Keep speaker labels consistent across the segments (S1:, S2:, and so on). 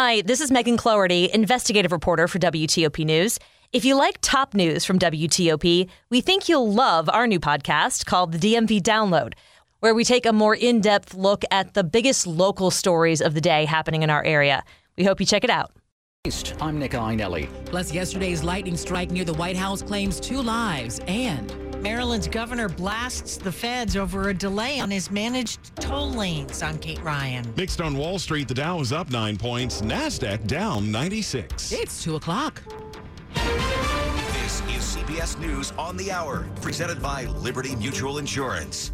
S1: Hi, this is Megan Cloherty, investigative reporter for WTOP News. If you like top news from WTOP, we think you'll love our new podcast called the DMV Download, where we take a more in depth look at the biggest local stories of the day happening in our area. We hope you check it out.
S2: I'm Nick Iannelli.
S3: Plus, yesterday's lightning strike near the White House claims two lives and
S4: Maryland's governor blasts the feds over a delay on his managed toll lanes on Kate Ryan.
S5: Mixed on Wall Street, the Dow is up nine points, NASDAQ down 96.
S3: It's 2 o'clock.
S6: This is CBS News on the Hour, presented by Liberty Mutual Insurance.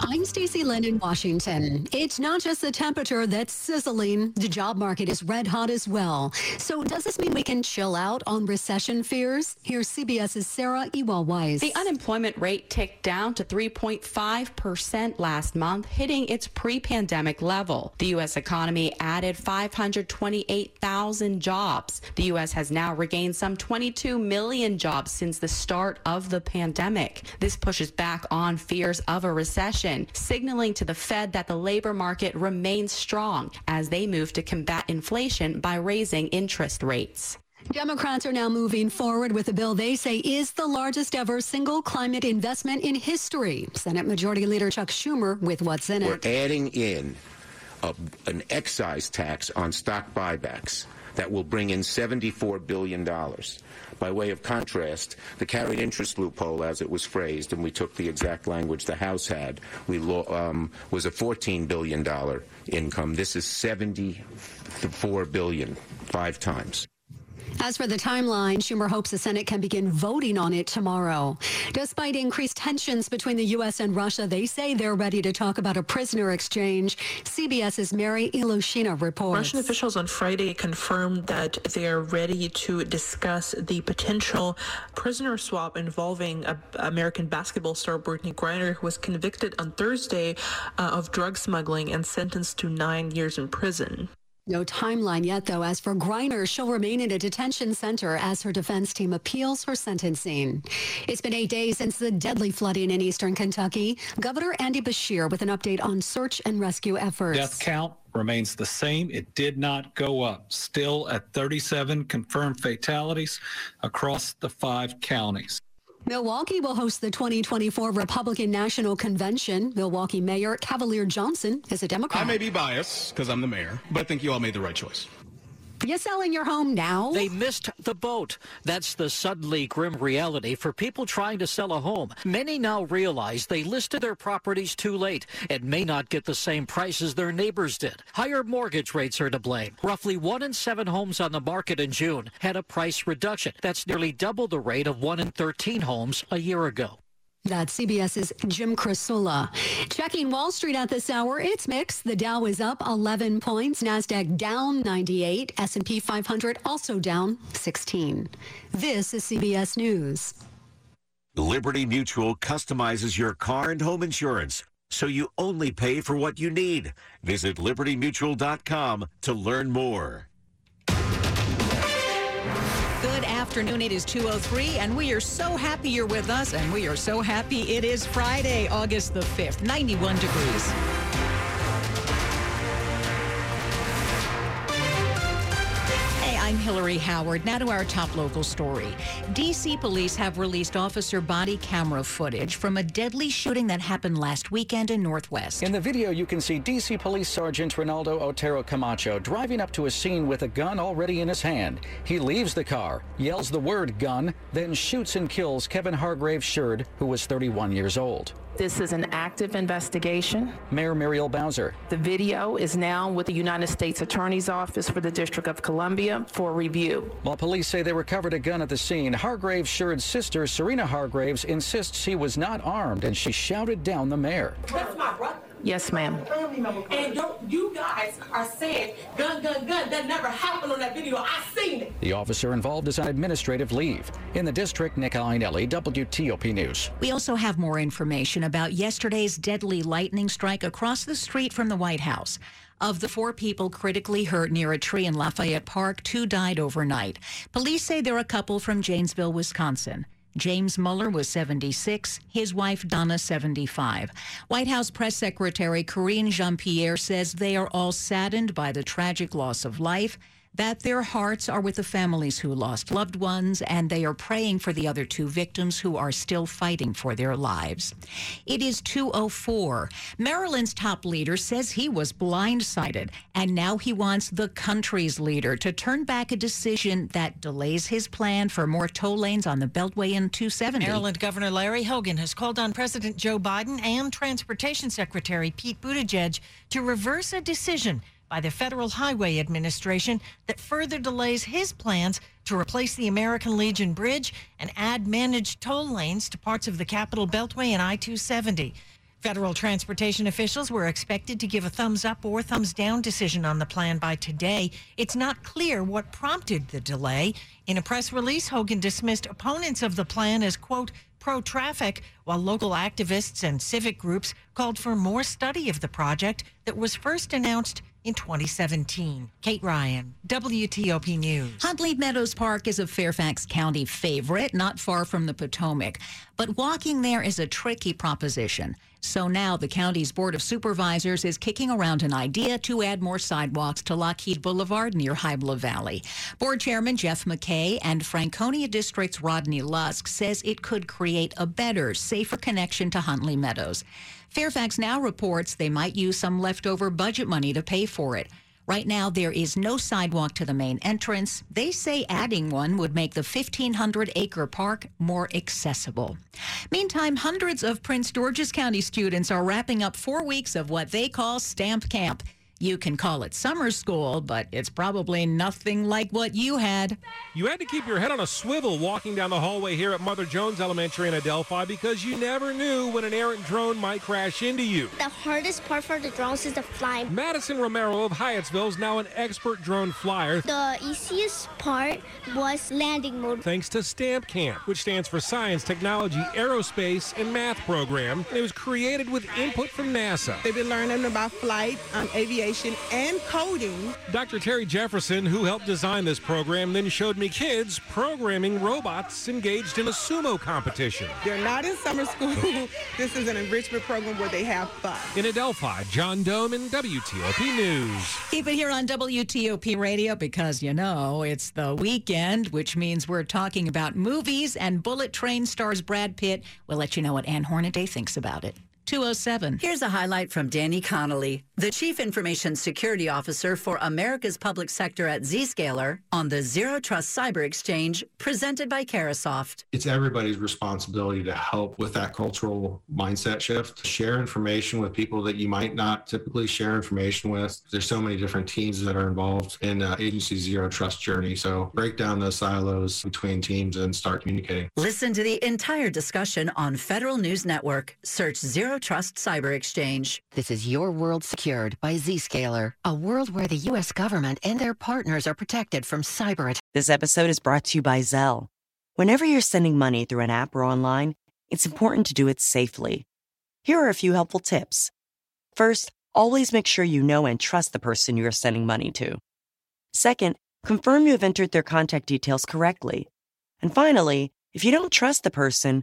S7: I'm Stacey Lynn in Washington. It's not just the temperature that's sizzling. The job market is red hot as well. So does this mean we can chill out on recession fears? Here's CBS's Sarah Ewall-Wice.
S8: The unemployment rate ticked down to 3.5% last month, hitting its pre-pandemic level. The U.S. economy added 528,000 jobs. The U.S. has now regained some 22 million jobs since the start of the pandemic. This pushes back on fears of a recession signaling to the Fed that the labor market remains strong as they move to combat inflation by raising interest rates.
S7: Democrats are now moving forward with a bill they say is the largest ever single climate investment in history. Senate Majority Leader Chuck Schumer with what's in
S9: We're
S7: it.
S9: adding in a, an excise tax on stock buybacks that will bring in $74 billion. By way of contrast, the carried interest loophole, as it was phrased, and we took the exact language the House had, we um, was a $14 billion income. This is 74 billion, five times.
S7: As for the timeline, Schumer hopes the Senate can begin voting on it tomorrow. Despite increased tensions between the U.S. and Russia, they say they're ready to talk about a prisoner exchange. CBS's Mary Ilyushina reports.
S10: Russian officials on Friday confirmed that they are ready to discuss the potential prisoner swap involving American basketball star Brittney Griner, who was convicted on Thursday uh, of drug smuggling and sentenced to nine years in prison.
S7: No timeline yet, though. As for Griner, she'll remain in a detention center as her defense team appeals her sentencing. It's been eight days since the deadly flooding in eastern Kentucky. Governor Andy Beshear with an update on search and rescue efforts.
S11: Death count remains the same. It did not go up. Still at 37 confirmed fatalities across the five counties.
S7: Milwaukee will host the 2024 Republican National Convention. Milwaukee Mayor Cavalier Johnson is a Democrat.
S5: I may be biased because I'm the mayor, but I think you all made the right choice.
S7: You selling your home now?
S12: They missed the boat. That's the suddenly grim reality for people trying to sell a home. Many now realize they listed their properties too late and may not get the same price as their neighbors did. Higher mortgage rates are to blame. Roughly one in seven homes on the market in June had a price reduction. That's nearly double the rate of one in 13 homes a year ago.
S7: That's CBS's Jim Krasula. Checking Wall Street at this hour, it's mixed. The Dow is up 11 points, Nasdaq down 98, S&P 500 also down 16. This is CBS News.
S6: Liberty Mutual customizes your car and home insurance so you only pay for what you need. Visit libertymutual.com to learn more.
S4: Afternoon. It is 2:03 and we are so happy you're with us and we are so happy it is Friday, August the 5th, 91 degrees. Hillary Howard. Now to our top local story. D.C. police have released officer body camera footage from a deadly shooting that happened last weekend in Northwest.
S2: In the video, you can see D.C. Police Sergeant Ronaldo Otero Camacho driving up to a scene with a gun already in his hand. He leaves the car, yells the word gun, then shoots and kills Kevin Hargrave Sherd, who was 31 years old.
S13: This is an active investigation.
S2: Mayor Muriel Bowser.
S13: The video is now with the United States Attorney's Office for the District of Columbia for review.
S2: While police say they recovered a gun at the scene, Hargraves' Sherd's sister, Serena Hargraves, insists he was not armed and she shouted down the mayor.
S13: That's my brother. Yes, ma'am.
S14: And don't, you guys are saying gun, gun, gun. That never happened on that video. I seen it.
S2: The officer involved is on administrative leave. In the district, Nick Iannelli, WTOP News.
S4: We also have more information about yesterday's deadly lightning strike across the street from the White House. Of the four people critically hurt near a tree in Lafayette Park, two died overnight. Police say they're a couple from Janesville, Wisconsin. James Mueller was 76, his wife Donna 75. White House Press Secretary Karine Jean-Pierre says they are all saddened by the tragic loss of life that their hearts are with the families who lost loved ones, and they are praying for the other two victims who are still fighting for their lives. It is 204. Maryland's top leader says he was blindsided, and now he wants the country's leader to turn back a decision that delays his plan for more toll lanes on the Beltway in 270.
S15: Maryland Governor Larry Hogan has called on President Joe Biden and Transportation Secretary Pete Buttigieg to reverse a decision by the Federal Highway Administration that further delays his plans to replace the American Legion Bridge and add managed toll lanes to parts of the Capital Beltway and I 270. Federal transportation officials were expected to give a thumbs up or thumbs down decision on the plan by today. It's not clear what prompted the delay. In a press release, Hogan dismissed opponents of the plan as, quote, pro traffic, while local activists and civic groups called for more study of the project that was first announced in 2017. Kate Ryan, WTOP News.
S4: Huntley Meadows Park is a Fairfax County favorite, not far from the Potomac. But walking there is a tricky proposition. So now the county's Board of Supervisors is kicking around an idea to add more sidewalks to Lockheed Boulevard near Hybla Valley. Board Chairman Jeff McKay and Franconia District's Rodney Lusk says it could create a better, safer connection to Huntley Meadows. Fairfax now reports they might use some leftover budget money to pay for it. Right now, there is no sidewalk to the main entrance. They say adding one would make the 1,500 acre park more accessible. Meantime, hundreds of Prince George's County students are wrapping up four weeks of what they call Stamp Camp. You can call it summer school, but it's probably nothing like what you had.
S16: You had to keep your head on a swivel walking down the hallway here at Mother Jones Elementary in Adelphi because you never knew when an errant drone might crash into you.
S17: The hardest part for the drones is the flying.
S16: Madison Romero of Hyattsville is now an expert drone flyer.
S17: The easiest part was landing mode.
S16: Thanks to STAMP Camp, which stands for Science, Technology, Aerospace, and Math Program. It was created with input from NASA.
S18: They've been learning about flight, um, aviation and coding.
S16: Dr. Terry Jefferson, who helped design this program, then showed me kids programming robots engaged in a sumo competition.
S18: They're not in summer school. this is an enrichment program where they have fun.
S16: In Adelphi, John Domen WTOP News.
S4: Keep it here on WTOP Radio because you know it's the weekend, which means we're talking about movies and Bullet Train stars Brad Pitt. We'll let you know what Ann Hornaday thinks about it. 207.
S19: Here's a highlight from Danny Connolly, the Chief Information Security Officer for America's Public Sector at Zscaler on the Zero Trust Cyber Exchange presented by Carahsoft.
S20: It's everybody's responsibility to help with that cultural mindset shift, share information with people that you might not typically share information with. There's so many different teams that are involved in uh, agency zero trust journey. So break down those silos between teams and start communicating.
S19: Listen to the entire discussion on Federal News Network. Search Zero Trust Cyber Exchange.
S21: This is Your World Secured by Zscaler, a world where the U.S. government and their partners are protected from cyber attacks.
S22: This episode is brought to you by Zelle. Whenever you're sending money through an app or online, it's important to do it safely. Here are a few helpful tips. First, always make sure you know and trust the person you are sending money to. Second, confirm you have entered their contact details correctly. And finally, if you don't trust the person